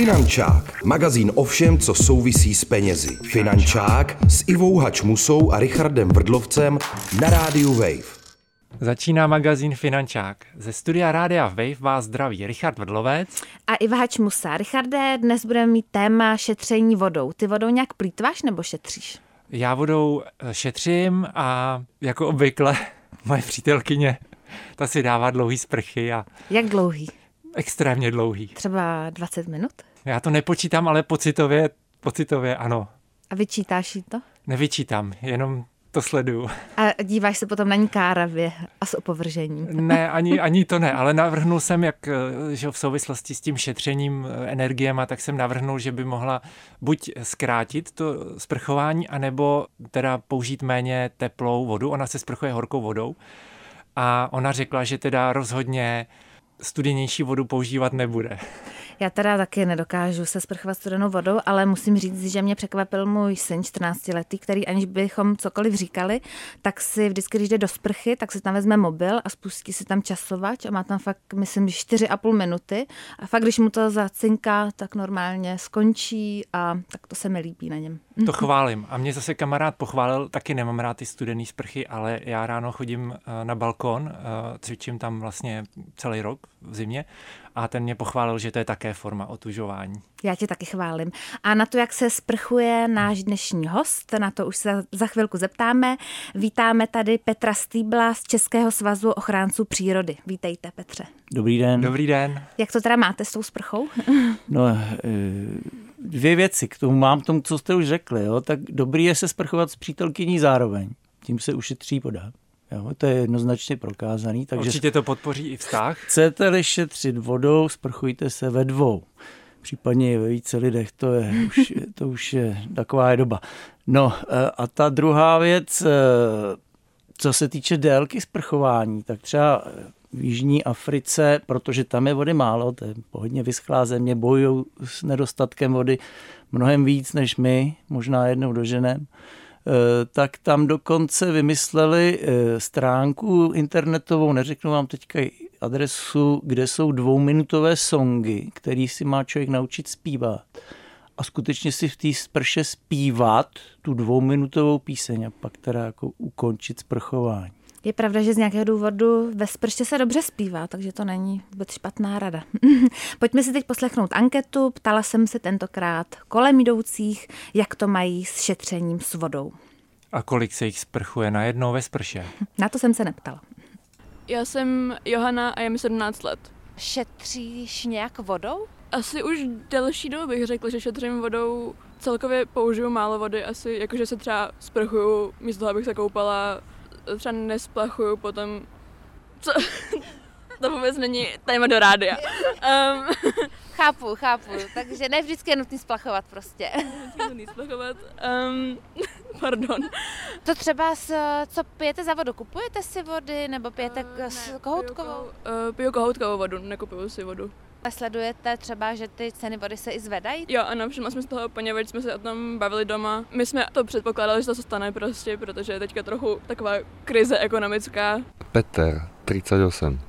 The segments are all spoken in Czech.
Finančák, magazín o všem, co souvisí s penězi. Finančák s Ivou Hačmusou a Richardem Vrdlovcem na rádiu Wave. Začíná magazín Finančák. Ze studia Rádia Wave vás zdraví Richard Vrdlovec. A Iva Hačmusa. Richarde, dnes budeme mít téma šetření vodou. Ty vodou nějak plítváš nebo šetříš? Já vodou eh, šetřím a jako obvykle moje přítelkyně, ta si dává dlouhý sprchy a Jak dlouhý? extrémně dlouhý. Třeba 20 minut? Já to nepočítám, ale pocitově, pocitově ano. A vyčítáš jí to? Nevyčítám, jenom to sleduju. A díváš se potom na ní káravě a s opovržením. Ne, ani, ani to ne, ale navrhnul jsem, jak že v souvislosti s tím šetřením energiema, tak jsem navrhnul, že by mohla buď zkrátit to sprchování, anebo teda použít méně teplou vodu. Ona se sprchuje horkou vodou a ona řekla, že teda rozhodně studenější vodu používat nebude. Já teda taky nedokážu se sprchovat studenou vodou, ale musím říct, že mě překvapil můj syn 14 letý, který aniž bychom cokoliv říkali, tak si vždycky, když jde do sprchy, tak si tam vezme mobil a spustí si tam časovač a má tam fakt, myslím, 4,5 minuty a fakt, když mu to zacinká, tak normálně skončí a tak to se mi líbí na něm. To chválím. A mě zase kamarád pochválil, taky nemám rád ty studený sprchy, ale já ráno chodím eh, na balkon, eh, cvičím tam vlastně celý rok v zimě a ten mě pochválil, že to je také forma otužování. Já tě taky chválím. A na to, jak se sprchuje náš dnešní host, na to už se za chvilku zeptáme. Vítáme tady Petra Stýbla z Českého svazu ochránců přírody. Vítejte, Petře. Dobrý den. Dobrý den. Jak to teda máte s tou sprchou? No, eh, dvě věci k tomu mám, k tomu, co jste už řekli. Jo? Tak dobrý je se sprchovat s přítelkyní zároveň. Tím se ušetří voda. Jo? To je jednoznačně prokázaný. Takže Určitě to podpoří i vztah. chcete-li šetřit vodou, sprchujte se ve dvou. Případně i ve více lidech, to, je, už, to už je taková je doba. No eh, a ta druhá věc, eh, co se týče délky sprchování, tak třeba v Jižní Africe, protože tam je vody málo, to je hodně vyschlá země, bojují s nedostatkem vody mnohem víc než my, možná jednou doženem, eh, tak tam dokonce vymysleli eh, stránku internetovou, neřeknu vám teďka adresu, kde jsou dvouminutové songy, který si má člověk naučit zpívat. A skutečně si v té sprše zpívat tu dvouminutovou píseň a pak teda jako ukončit sprchování. Je pravda, že z nějakého důvodu ve sprště se dobře zpívá, takže to není vůbec špatná rada. Pojďme si teď poslechnout anketu. Ptala jsem se tentokrát kolem jdoucích, jak to mají s šetřením s vodou. A kolik se jich sprchuje najednou ve sprše? Na to jsem se neptala. Já jsem Johana a je mi 17 let. Šetříš nějak vodou? Asi už delší dobu bych řekla, že šetřím vodou. Celkově použiju málo vody, asi jakože se třeba sprchuju, místo toho, abych se koupala, třeba nesplachuju potom, co, to vůbec není téma do rádia. Um, Chápu, chápu. Takže ne vždycky je nutný splachovat prostě. nesplachovat. Um, pardon. To třeba, s, co pijete za vodu? Kupujete si vody nebo pijete s ne, kohoutkovou? Piju, kou- eh, piju kohoutkovou vodu, nekupuju si vodu. Sledujete třeba, že ty ceny vody se i zvedají? Jo, ano, všimla jsme z toho, poněvadž jsme se o tom bavili doma. My jsme to předpokládali, že to se stane prostě, protože je teďka trochu taková krize ekonomická. Peter, 38.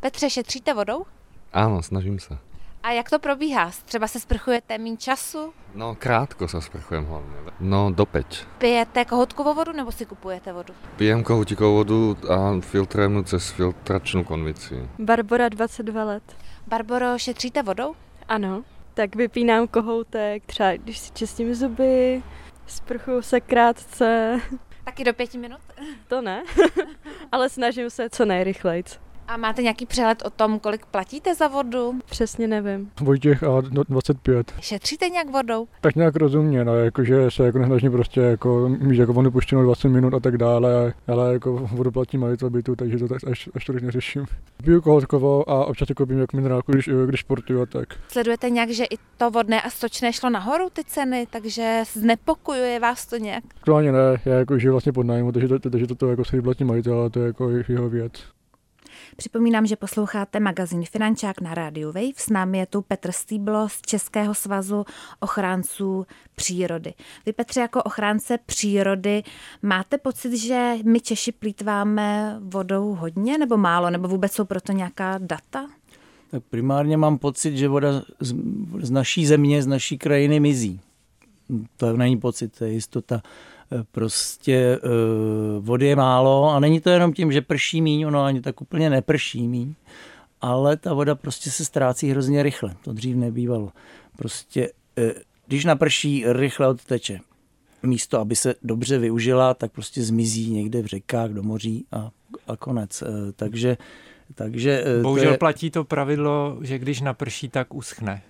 Petře, šetříte vodou? Áno, snažím sa. A jak to probíhá? Třeba se sprchujete mín času? No, krátko sa sprchujem hlavne. No, dopeť. Pijete kohoutkovou vodu nebo si kupujete vodu? Pijem kohutikovou vodu a filtrujem ju cez filtračnú konviciu. Barbora, 22 let. Barboro, šetříte vodou? Ano. Tak vypínám kohoutek, třeba když si čistím zuby, sprchuju se krátce. Taky do pěti minut. To ne, ale snažím se co nejrychlejc. A máte nějaký přehled o tom, kolik platíte za vodu? Přesně nevím. Vojtěch a no- 25. Šetříte nějak vodou? Tak nějak rozumně, no, jakože se jako nesnažím prostě jako mít jako vodu puštěnou 20 minut a tak dále, ale jako vodu platí majitel bytu, takže to tak až, až tolik neřeším. Piju kohoutkovou a občas jako jako minerálku, když, když sportuju a tak. Sledujete nějak, že i to vodné a stočné šlo nahoru ty ceny, takže znepokojuje vás to nějak? Aktuálně ne, já jako žiju vlastně pod nájmu, takže, to, takže toto jako si platí majitel, ale to je jako jeho věc. Připomínám, že posloucháte magazín Finančák na rádiu Wave. S námi je tu Petr Stýblo z Českého svazu ochránců přírody. Vy, Petře, jako ochránce přírody, máte pocit, že my Češi plítváme vodou hodně nebo málo, nebo vůbec jsou proto nějaká data? primárně mám pocit, že voda z, z naší země, z naší krajiny mizí. To není pocit, to je jistota. Eh, prostě eh, vody je málo a není to jenom tím, že prší míň, ono ani tak úplně neprší míň, ale ta voda prostě se ztrácí hrozně rychle. To dřív nebývalo. Prostě eh, když naprší, rychle odteče. Místo, aby se dobře využila, tak prostě zmizí někde v řekách, do moří a, a konec. Takže, takže Bohužel to je... platí to pravidlo, že když naprší, tak uschne.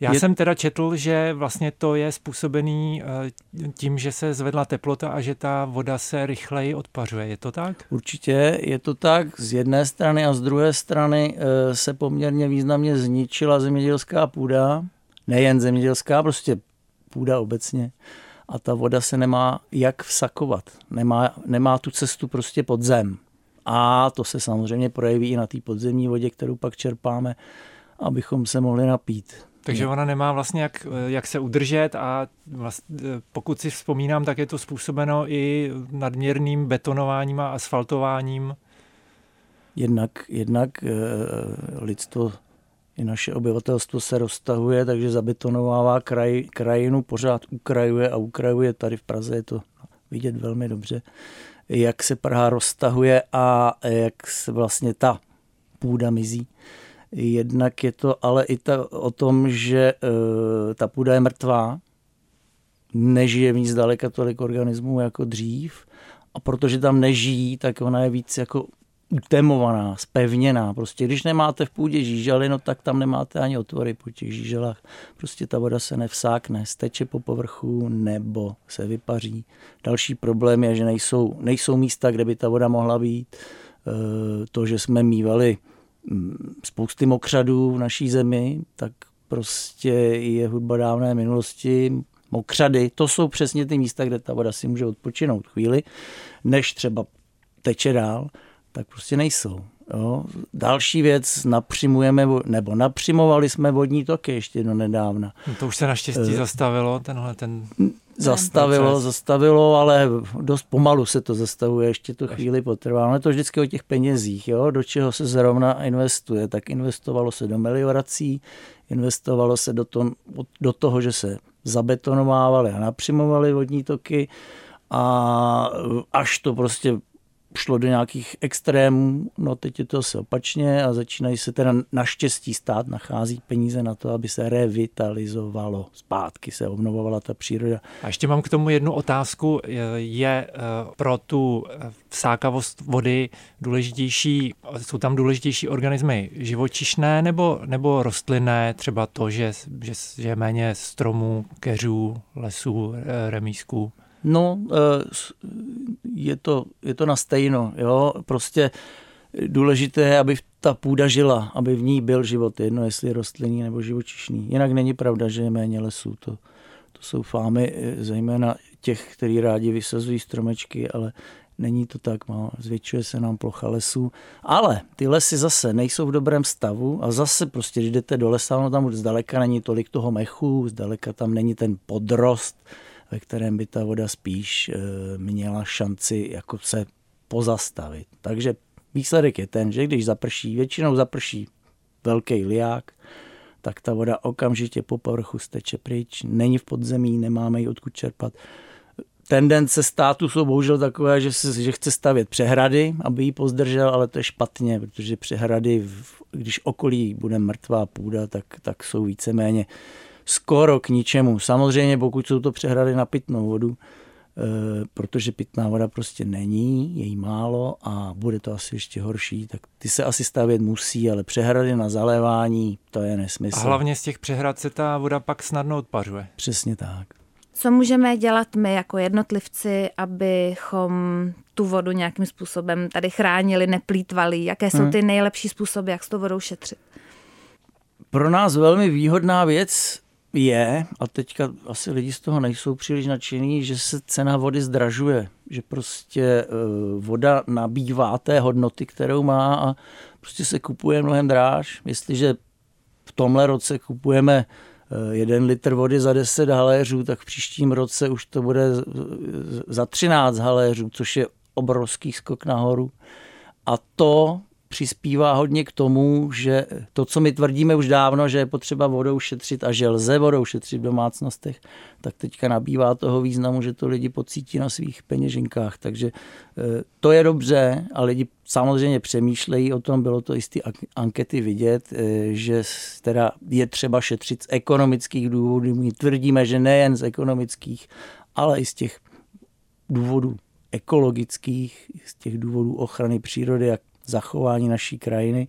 Já Je- jsem teda četl, že vlastně to je způsobený eh, tím, že se zvedla teplota a že ta voda se rychleji odpařuje. Je to tak? Určitě je to tak z jedné strany a z druhé strany eh, se poměrně významně zničila zemědělská půda, nejen zemědělská, prostě půda obecně. A ta voda se nemá jak vsakovat, nemá, nemá tu cestu prostě pod zem. A to se samozřejmě projeví i na té podzemní vodě, kterou pak čerpáme, abychom se mohli napít. Takže ona nemá vlastně jak, eh, jak se udržet a vlastně, eh, pokud si vzpomínám, tak je to způsobeno i nadměrným betonováním a asfaltováním. Jednak, jednak eh, lidstvo i naše obyvatelstvo se roztahuje, takže zabetonovává kraj, krajinu, pořád ukrajuje a ukrajuje. Tady v Praze je to vidět velmi dobře, jak se Praha roztahuje a jak se vlastně ta půda mizí. Jednak je to ale i ta, o tom, že e, ta půda je mrtvá, nežije v ní zdaleka tolik organismů jako dřív a protože tam nežijí, tak ona je víc jako utemovaná, spevněná. Prostě když nemáte v půdě žížaly, no tak tam nemáte ani otvory po těch žíželách. Prostě ta voda se nevsákne, steče po povrchu nebo se vypaří. Další problém je, že nejsou, nejsou místa, kde by ta voda mohla být. E, To, že jsme mývali spousty mokřadů v naší zemi, tak prostě je hudba dávné minulosti. Mokřady, to jsou přesně ty místa, kde ta voda si může odpočinout chvíli, než třeba teče dál tak prostě nejsou. Jo. Další věc, napřimujeme, nebo napřimovali jsme vodní toky ještě do nedávna. No to už se naštěstí Eh. zastavilo, tenhle ten... Zastavilo, proces. zastavilo, ale dost pomalu se to zastavuje, ještě to chvíli potrvá. No je to vždycky o těch penězích, jo? do čeho se zrovna investuje. Tak investovalo se do meliorací, investovalo se do, to, do toho, že se zabetonovávaly a napřimovaly vodní toky a až to prostě šlo do nějakých extrémů, no teď je to asi opačně a začínají se teda naštěstí stát, nachází peníze na to, aby se revitalizovalo, zpátky se obnovovala ta příroda. A ještě mám k tomu jednu otázku. Je eh, pro tu eh, vsákavost vody důležitější, jsou tam důležitější organismy živočišné nebo, nebo rostlinné, třeba to, že, že, že je méně stromů, keřů, lesů, eh, remísků? No, eh, je to, je to na stejno, jo, prostě důležité je, aby ta půda žila, aby v ní byl život, jedno jestli je rostlinný nebo živočišný. Jinak není pravda, že je méně lesů, to, to jsou fámy eh, zejména těch, kteří rádi vysazují stromečky, ale není to tak, má, zvětšuje se nám plocha lesů. Ale ty lesy zase nejsou v dobrém stavu a zase prostě, když jdete do lesa, ono tam zdaleka není tolik toho mechu, zdaleka tam není ten podrost, ve kterém by ta voda spíš eh, měla šanci jako se pozastavit. Takže výsledek je ten, že když zaprší, většinou zaprší velký liák, tak ta voda okamžitě po povrchu steče pryč, není v podzemí, nemáme ji odkud čerpat. Tendence státu jsou bohužel takové, že, se, že chce stavět přehrady, aby ji pozdržel, ale to je špatně, protože přehrady, když okolí bude mrtvá půda, tak, tak jsou víceméně skoro k ničemu. Samozřejmě, pokud jsou to přehrady na pitnou vodu, eh, protože pitná voda prostě není, je jí málo a bude to asi ještě horší, tak ty se asi stavět musí, ale přehrady na zalévání, to je nesmysl. A hlavně z těch přehrad se ta voda pak snadno odpařuje. Přesně tak. Co můžeme dělat my jako jednotlivci, abychom tu vodu nějakým způsobem tady chránili, neplýtvali? Jaké jsou Hmm. ty nejlepší způsoby, jak s tou vodou šetřit? Pro nás velmi výhodná věc je, a teďka asi lidi z toho nejsou příliš nadšení, že se cena vody zdražuje, že prostě eh, voda nabývá té hodnoty, kterou má a prostě se kupuje mnohem dráž. Jestliže v tomhle roce kupujeme eh, jeden litr vody za 10 haléřů, tak v příštím roce už to bude za 13 haléřů, což je obrovský skok nahoru. A to přispívá hodně k tomu, že to, co my tvrdíme už dávno, že je potřeba vodou šetřit a že lze vodou šetřit v domácnostech, tak teďka nabývá toho významu, že to lidi pocítí na svých peněženkách. Takže eh, to je dobře a lidi samozřejmě přemýšlejí o tom, bylo to i z ty ankety vidět, eh, že teda je třeba šetřit z ekonomických důvodů. My tvrdíme, že nejen z ekonomických, ale i z těch důvodů ekologických, z těch důvodů ochrany přírody a zachování naší krajiny.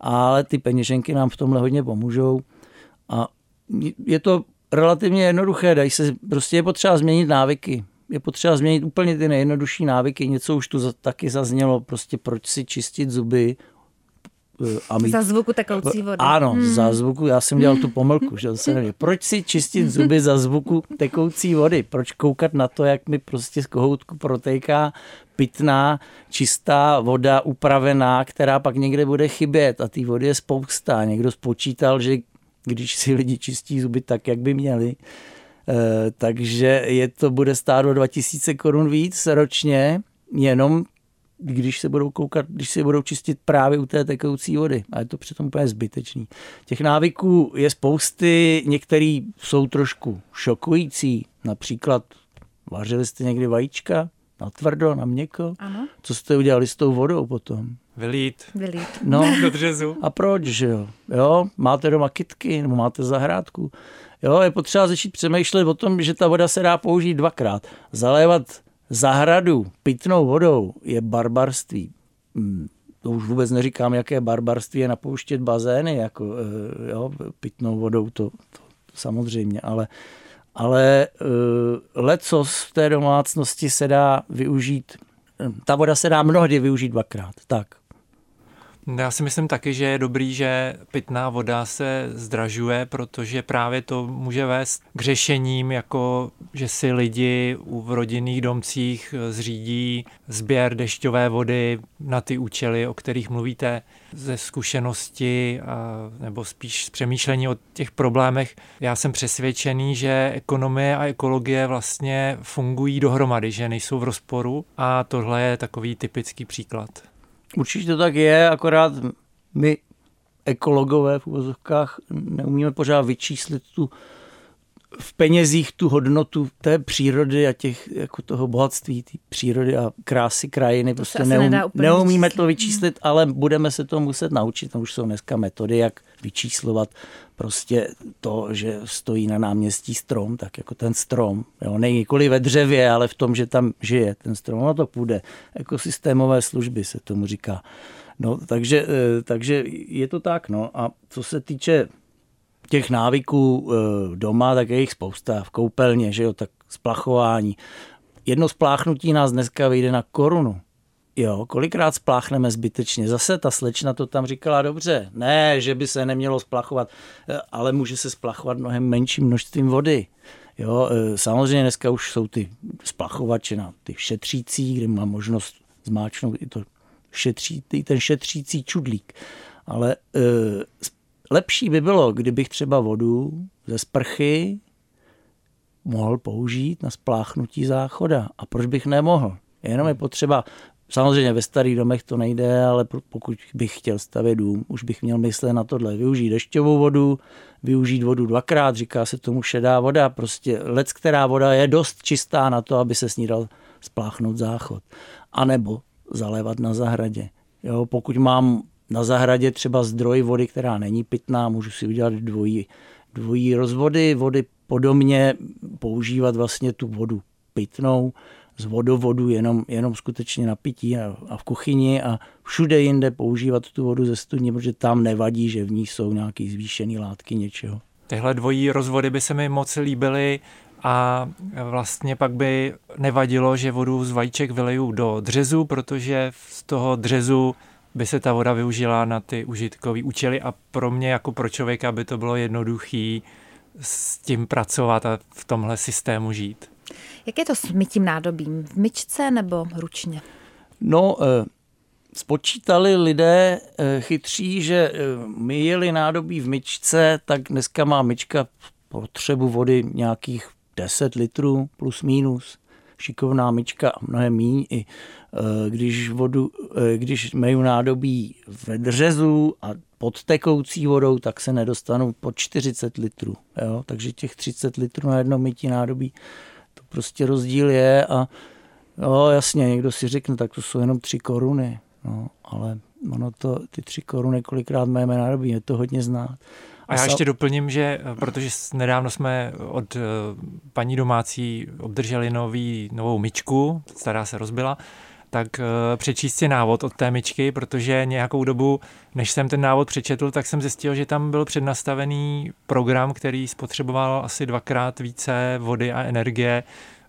Ale ty peněženky nám v tomhle hodně pomůžou. A je to relativně jednoduché, dají se, prostě je potřeba změnit návyky. Je potřeba změnit úplně ty nejjednodušší návyky, něco už tu taky zaznělo, prostě proč si čistit zuby, a mít... Za zvuku tekoucí vody. Ano, hmm. za zvuku, já jsem dělal tu pomlku, že se nevím. Proč si čistit zuby za zvuku tekoucí vody? Proč koukat na to, jak mi prostě z kohoutku protéká pitná, čistá voda upravená, která pak někde bude chybět a té vody je spousta. Někdo spočítal, že když si lidi čistí zuby tak, jak by měli, eh, takže je to bude stát o 2000 korun víc ročně, jenom když se budou koukat, když se budou čistit právě u té tekoucí vody. A je to přitom úplně zbytečný. Těch návyků je spousty, některý jsou trošku šokující. Například vařili jste někdy vajíčka na tvrdo, na měko? Ano. Co jste udělali s tou vodou potom? Vylít. Vylít. No, do dřezu. A proč, že jo? jo? Máte doma kitky, nebo máte zahrádku. Jo, je potřeba začít přemýšlet o tom, že ta voda se dá použít dvakrát. Zalévat zahradu pitnou vodou je barbarství. Hmm, to už vůbec neříkám, jaké barbarství je napouštět bazény jako eh, jo, pitnou vodou, to, to, to samozřejmě, ale, ale uh, lecos v té domácnosti se dá využít, eh, ta voda se dá mnohdy využít dvakrát, tak. Já si myslím taky, že je dobrý, že pitná voda se zdražuje, protože právě to může vést k řešením, jako že si lidi v rodinných domcích zřídí sběr dešťové vody na ty účely, o kterých mluvíte ze zkušenosti a, nebo spíš z přemýšlení o těch problémech. Já jsem přesvědčený, že ekonomie a ekologie vlastně fungují dohromady, že nejsou v rozporu a tohle je takový typický příklad. Určitě to tak je, akorát my ekologové v uvozovkách neumíme pořád vyčíslit tu v penězích tu hodnotu té přírody a těch, jako toho bohatství, té přírody a krásy krajiny. To prostě neum, neumíme vyčíslit. to vyčíslit, ale budeme se to muset naučit. Tam už jsou dneska metody, jak vyčíslovat prostě to, že stojí na náměstí strom, tak jako ten strom. Jo, nikoli ve dřevě, ale v tom, že tam žije ten strom. Ono to půjde. Ekosystémové služby se tomu říká. No, takže, eh, takže je to tak. No. A co se týče těch návyků eh, doma, tak je jich spousta. V koupelně, že jo, tak splachování. Jedno spláchnutí nás dneska vyjde na korunu. Jo, kolikrát spláchneme zbytečně. Zase ta slečna to tam říkala dobře. Ne, že by se nemělo splachovat, eh, ale může se splachovat mnohem menším množstvím vody. Jo, eh, samozřejmě dneska už jsou ty splachovače na ty šetřící, kde má možnost zmáčknout i to šetří, ten šetřící čudlík. Ale lepší by bylo, kdybych třeba vodu ze sprchy mohl použít na spláchnutí záchoda. A proč bych nemohl? Jenom je potřeba, samozřejmě ve starých domech to nejde, ale pokud bych chtěl stavět dům, už bych měl myslet na tohle. Využít dešťovou vodu, využít vodu dvakrát, říká se tomu šedá voda. Prostě lec, která voda je dost čistá na to, aby se s ní dal spláchnout záchod. A nebo zalévat na zahradě. Jo, pokud mám na zahradě třeba zdroj vody, která není pitná, můžu si udělat dvojí, dvojí rozvody vody podobně, používat vlastně tu vodu pitnou z vodovodu jenom, jenom skutečně na pití a, a v kuchyni a všude jinde používat tu vodu ze studně, protože tam nevadí, že v ní jsou nějaké zvýšené látky něčeho. Tyhle dvojí rozvody by se mi moc líbily a vlastně pak by nevadilo, že vodu z vajíček vyleju do dřezu, protože z toho dřezu by se ta voda využila na ty užitkové účely a pro mě jako pro člověka by to bylo jednoduchý s tím pracovat a v tomhle systému žít. Jak je to s mytím nádobím? V myčce nebo ručně? No, eh, spočítali lidé eh, chytří, že eh, myjeli nádobí v myčce, tak dneska má myčka potřebu vody nějakých 10 litrů plus minus. šikovná myčka a mnohem míň i když, vodu, eh, když meju nádobí v dřezu a pod tekoucí vodou, tak se nedostanu pod 40 litrů. Jo? Takže těch 30 litrů na jedno mytí nádobí, to prostě rozdíl je a jo, jasně, někdo si řekne, tak to jsou jenom 3 koruny, no, ale ono to, ty 3 koruny kolikrát máme nádobí, je to hodně znát. A já ještě doplním, že protože nedávno jsme od eh, paní domácí obdrželi nový, novou myčku, stará se rozbila, tak eh, přečíst si návod od té myčky, protože nějakou dobu, než jsem ten návod přečetl, tak jsem zjistil, že tam byl přednastavený program, který spotřeboval asi dvakrát více vody a energie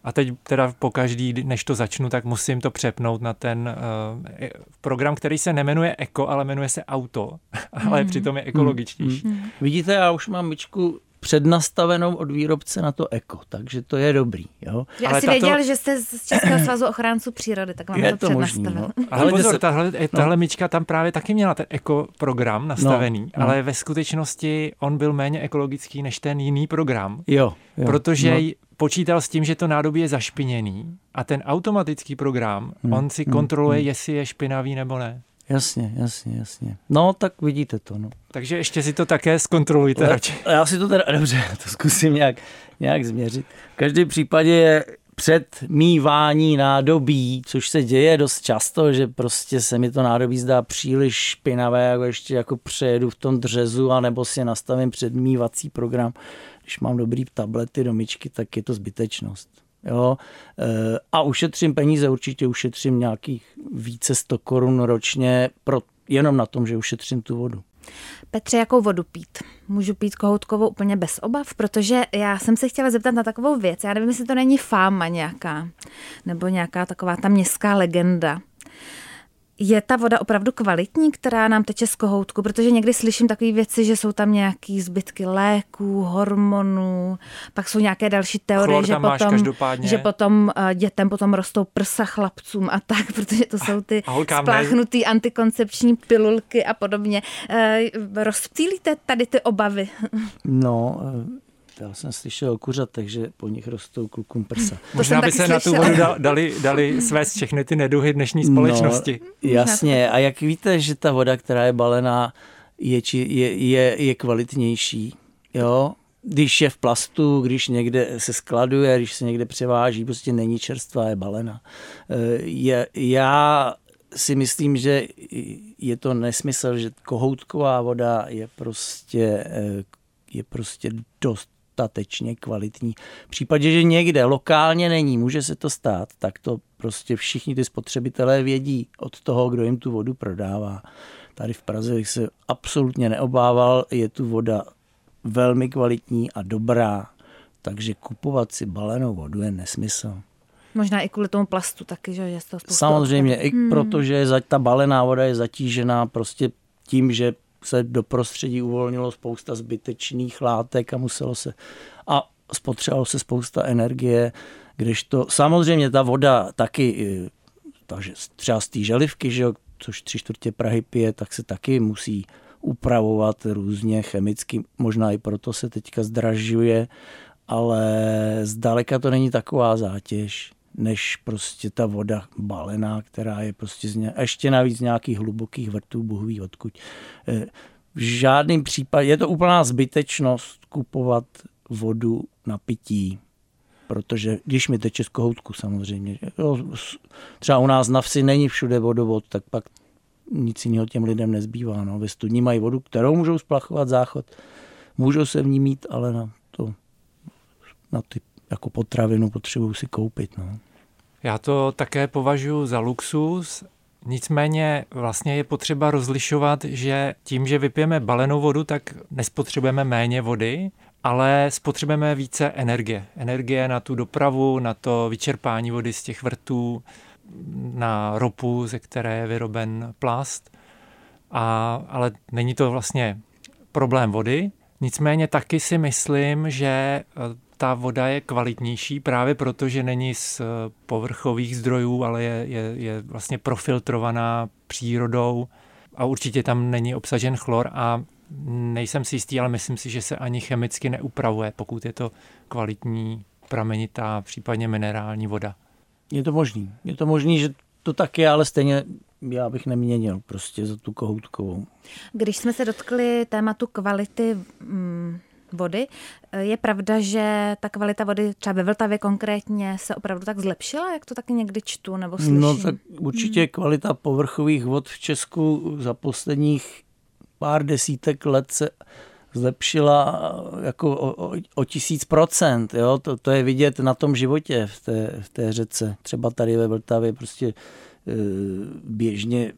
a teď teda po každý, než to začnu, tak musím to přepnout na ten uh, program, který se nemenuje Eko, ale jmenuje se Auto, ale mm. přitom je ekologičtější. Mm. Vidíte, já už mám myčku přednastavenou od výrobce na to eko, takže to je dobrý. Jo? Já Ale asi tato... věděl, že jste z Českého svazu ochránců přírody, tak vám je to, to možný, no. Ale pozor, se... tahle, no. tahle myčka tam právě taky měla ten eko program nastavený, no, no. ale ve skutečnosti on byl méně ekologický než ten jiný program. Jo, jo protože no. počítal s tím, že to nádobí je zašpiněný a ten automatický program, hmm, on si hmm, kontroluje, hmm. jestli je špinavý nebo ne. Jasně, jasně, jasně. No, tak vidíte to, no. Takže ještě si to také zkontrolujte radši. Já si to teda, dobře, to zkusím nějak, nějak změřit. V každém případě je předmývání nádobí, což se děje dost často, že prostě se mi to nádobí zdá příliš špinavé, jako ještě jako přejedu v tom dřezu, anebo si nastavím předmývací program. Když mám dobrý tablety do myčky, tak je to zbytečnost. Jo? E, a ušetřím peníze, určitě ušetřím nějakých více 100 korun ročně pro, jenom na tom, že ušetřím tu vodu. Petře, jakou vodu pít? Můžu pít kohoutkovou úplně bez obav? Protože já jsem se chtěla zeptat na takovou věc. Já nevím, jestli to není fáma nějaká, nebo nějaká taková ta městská legenda. Je ta voda opravdu kvalitní, která nám teče z kohoutku? Protože někdy slyším takové věci, že jsou tam nějaké zbytky léků, hormonů, pak jsou nějaké další teorie, že potom, že potom uh, dětem potom rostou prsa chlapcům a tak, protože to jsou ty spláchnutý antikoncepční pilulky a podobně. Uh, rozptýlíte tady ty obavy? No, já jsem slyšel o kuřat, takže po nich rostou klukům prsa. Možná by se slyšel. na tu vodu dali, dali své všechny ty neduhy dnešní no, společnosti. No, jasně, a jak víte, že ta voda, která je balená, je, či, je, je, je kvalitnější, jo? Když je v plastu, když někde se skladuje, když se někde převáží, prostě není čerstvá, je balena. E, je, já si myslím, že je to nesmysl, že kohoutková voda je prostě, e, je prostě dost dostatečně kvalitní. V případě, že někde lokálně není, může se to stát, tak to prostě všichni ty spotřebitelé vědí od toho, kdo jim tu vodu prodává. Tady v Praze bych se absolutně neobával, je tu voda velmi kvalitní a dobrá, takže kupovat si balenou vodu je nesmysl. Možná i kvůli tomu plastu taky, že je z toho Samozřejmě, i hmm. protože ta balená voda je zatížená prostě tím, že se do prostředí uvolnilo spousta zbytečných látek a muselo se a spotřebovalo se spousta energie, když to samozřejmě ta voda taky, takže třeba z té želivky, že jo, což tři čtvrtě Prahy pije, tak se taky musí upravovat různě chemicky, možná i proto se teďka zdražuje, ale zdaleka to není taková zátěž než prostě ta voda balená, která je prostě z ně, ještě navíc nějakých hlubokých vrtů, Bůh ví odkud. Eh, v žádném případě, je to úplná zbytečnost kupovat vodu na pití, protože když mi teče z kohoutku samozřejmě, jo, třeba u nás na vsi není všude vodovod, tak pak nic jiného těm lidem nezbývá. No. Ve studni mají vodu, kterou můžou splachovat záchod, můžou se v ní mít, ale na to, na ty jako potravinu potřebuju si koupit. No. Já to také považuji za luxus, nicméně vlastně je potřeba rozlišovat, že tím, že vypijeme balenou vodu, tak nespotřebujeme méně vody, ale spotřebujeme více energie. Energie na tu dopravu, na to vyčerpání vody z těch vrtů, na ropu, ze které je vyroben plast. A, ale není to vlastně problém vody. Nicméně taky si myslím, že ta voda je kvalitnější právě proto, že není z eh, povrchových zdrojů, ale je, je, je vlastně profiltrovaná přírodou a určitě tam není obsažen chlor a nejsem si jistý, ale myslím si, že se ani chemicky neupravuje, pokud je to kvalitní pramenitá, případně minerální voda. Je to možný. Je to možný, že to tak je, ale stejně já bych neměnil prostě za tu kohoutkovou. Když jsme se dotkli tématu kvality mm, vody, je pravda, že ta kvalita vody třeba ve Vltavě konkrétně se opravdu tak zlepšila, jak to taky někdy čtu nebo slyším? No tak určitě hmm. kvalita povrchových vod v Česku za posledních pár desítek let se zlepšila jako o, o, o tisíc procent. Jo? To, to je vidět na tom životě v té, v té řece. Třeba tady ve Vltavě prostě běžně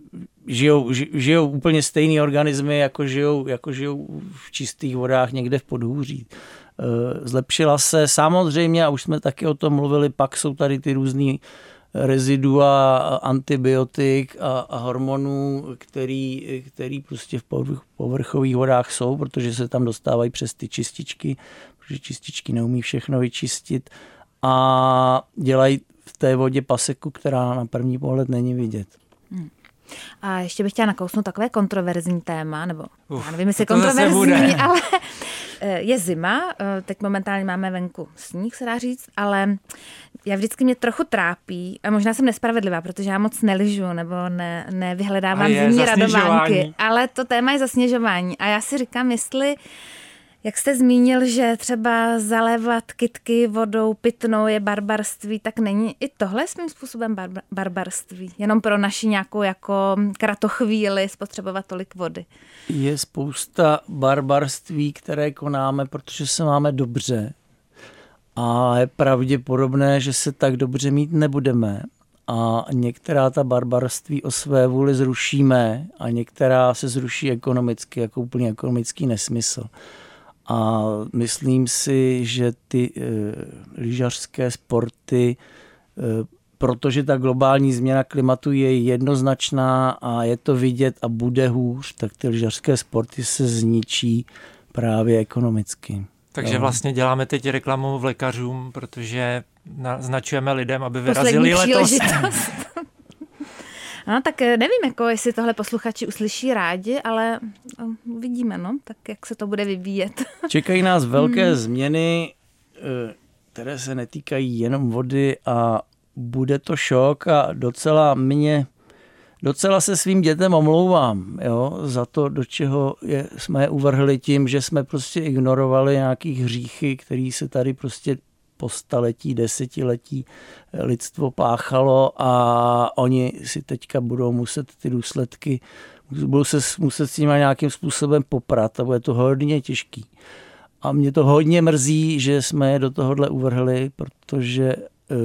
žijou, žijou úplně stejný organismy, jako žijou, jako žijou v čistých vodách někde v podhůří. E, zlepšila se samozřejmě, a už jsme taky o tom mluvili, pak jsou tady ty různé rezidua antibiotik a, a hormonů, který, který prostě v povrchových vodách jsou, protože se tam dostávají přes ty čističky, protože čističky neumí všechno vyčistit a dělají v té vodě paseku, která na první pohled není vidět. Hmm. A ještě bych chtěla nakousnout takové kontroverzní téma, nebo Uf, já nevím, jestli kontroverzní, ale eh, je zima, eh, teď momentálně máme venku sníh, se dá říct, ale já vždycky mě trochu trápí, a možná jsem nespravedlivá, protože já moc neližu nebo ne, nevyhledávám zimní radovánky, ale to téma je zasněžování a já si říkám, jestli jak jste zmínil, že třeba zalévat kitky vodou pitnou je barbarství, tak není i tohle svým způsobem bar- barbarství? Jenom pro naši nějakou jako kratochvíli spotřebovat tolik vody. Je spousta barbarství, které konáme, protože se máme dobře. A je pravděpodobné, že se tak dobře mít nebudeme. A některá ta barbarství o své vůli zrušíme a některá se zruší ekonomicky, jako úplně ekonomický nesmysl. A myslím si, že ty e, lyžařské sporty, e, protože ta globální změna klimatu je jednoznačná a je to vidět a bude hůř, tak ty lyžařské sporty se zničí právě ekonomicky. Takže vlastně děláme teď reklamu v lékařům, protože naznačujeme lidem, aby vyrazili letos. No tak eh, nevím, jako jestli tohle posluchači uslyší rádi, ale no, uvidíme, no, tak jak se to bude vyvíjet. Čekají nás velké hmm. změny, eh, které se netýkají jenom vody a bude to šok a docela mě docela se svým dětem omlouvám jo, za to, do čeho je, jsme je uvrhli tím, že jsme prostě ignorovali nějaký hříchy, který se tady prostě po staletí, desetiletí lidstvo páchalo a oni si teďka budou muset ty důsledky, budou se muset s nimi nějakým způsobem poprat a bude to hodně těžký. A mě to hodně mrzí, že jsme je do tohohle uvrhli, protože Eh,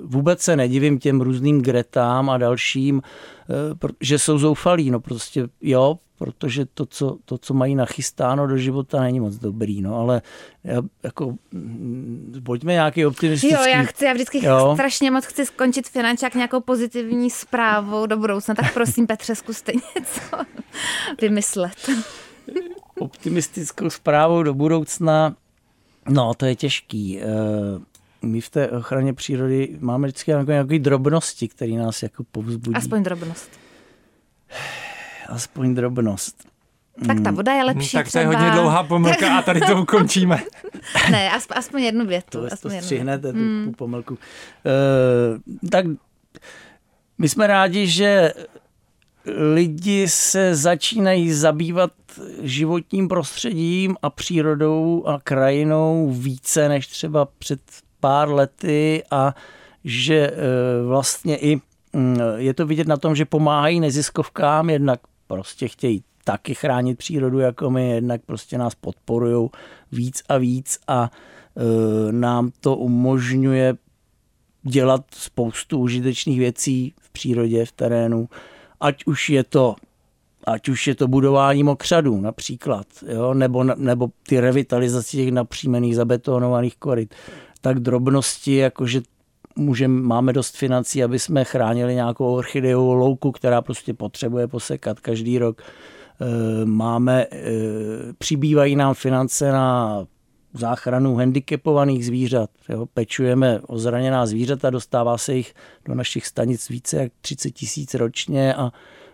vůbec se nedivím těm různým Gretám a dalším, eh, že jsou zoufalí. No prostě jo, protože to co, to, co mají nachystáno do života, není moc dobrý, no, ale já, jako, mm, pojďme nějaký optimistický. Jo, já chci, já vždycky jo. strašně moc chci skončit finančák nějakou pozitivní zprávou do budoucna, tak prosím Petře, zkuste něco vymyslet. Optimistickou zprávou do budoucna, no, to je těžký. Eh, my v té ochraně přírody máme vždycky nějaké drobnosti, které nás jako povzbudí. Aspoň drobnost. Aspoň drobnost. Tak ta voda je hmm, lepší Tak to je hodně dlouhá pomlka a tady to ukončíme. ne, aspoň, aspoň jednu větu. To, aspoň to střihnete, tu, hmm. tu pomlku. Uh, tak my jsme rádi, že lidi se začínají zabývat životním prostředím a přírodou a krajinou více než třeba před pár lety a že e, vlastně i mm, je to vidět na tom, že pomáhají neziskovkám, jednak prostě chtějí taky chránit přírodu jako my, jednak prostě nás podporují víc a víc a e, nám to umožňuje dělat spoustu užitečných věcí v přírodě, v terénu, ať už je to ať už je to budování mokřadů například, jo, nebo, nebo ty revitalizace těch napřímených zabetonovaných koryt, tak drobnosti, jako že můžeme, máme dost financí, aby jsme chránili nějakou orchideovou louku, která prostě potřebuje posekat každý rok. E, máme, e, přibývají nám finance na záchranu handicapovaných zvířat. Jo. Pečujeme o zraněná zvířata, dostává se jich do našich stanic více jak 30 tisíc ročně a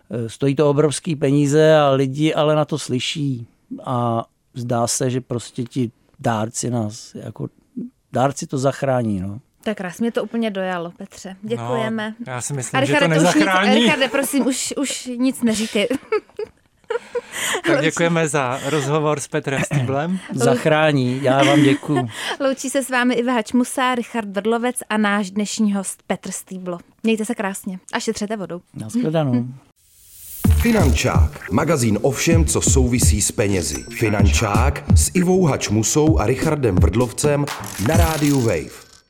e, stojí to obrovský peníze a lidi ale na to slyší a zdá se, že prostě ti dárci nás jako dárci to zachrání. No. Tak krásně, mě to úplně dojalo, Petře. Děkujeme. No, já si myslím, A že to Richarde, už nic, nezachrání. Richarde, prosím, už, už nic neříkej. Tak děkujeme za rozhovor s Petrem Stýblem. Zachrání, já vám děkuju. Loučí se s vámi Iva Hačmusa, Richard Vrdlovec a náš dnešní host Petr Stýblo. Mějte se krásně a šetřete vodou. Naschledanou. Finančák. Magazín o všem, co souvisí s penězi. Finančák s Ivou Hačmusou a Richardem Vrdlovcem na rádiu Wave.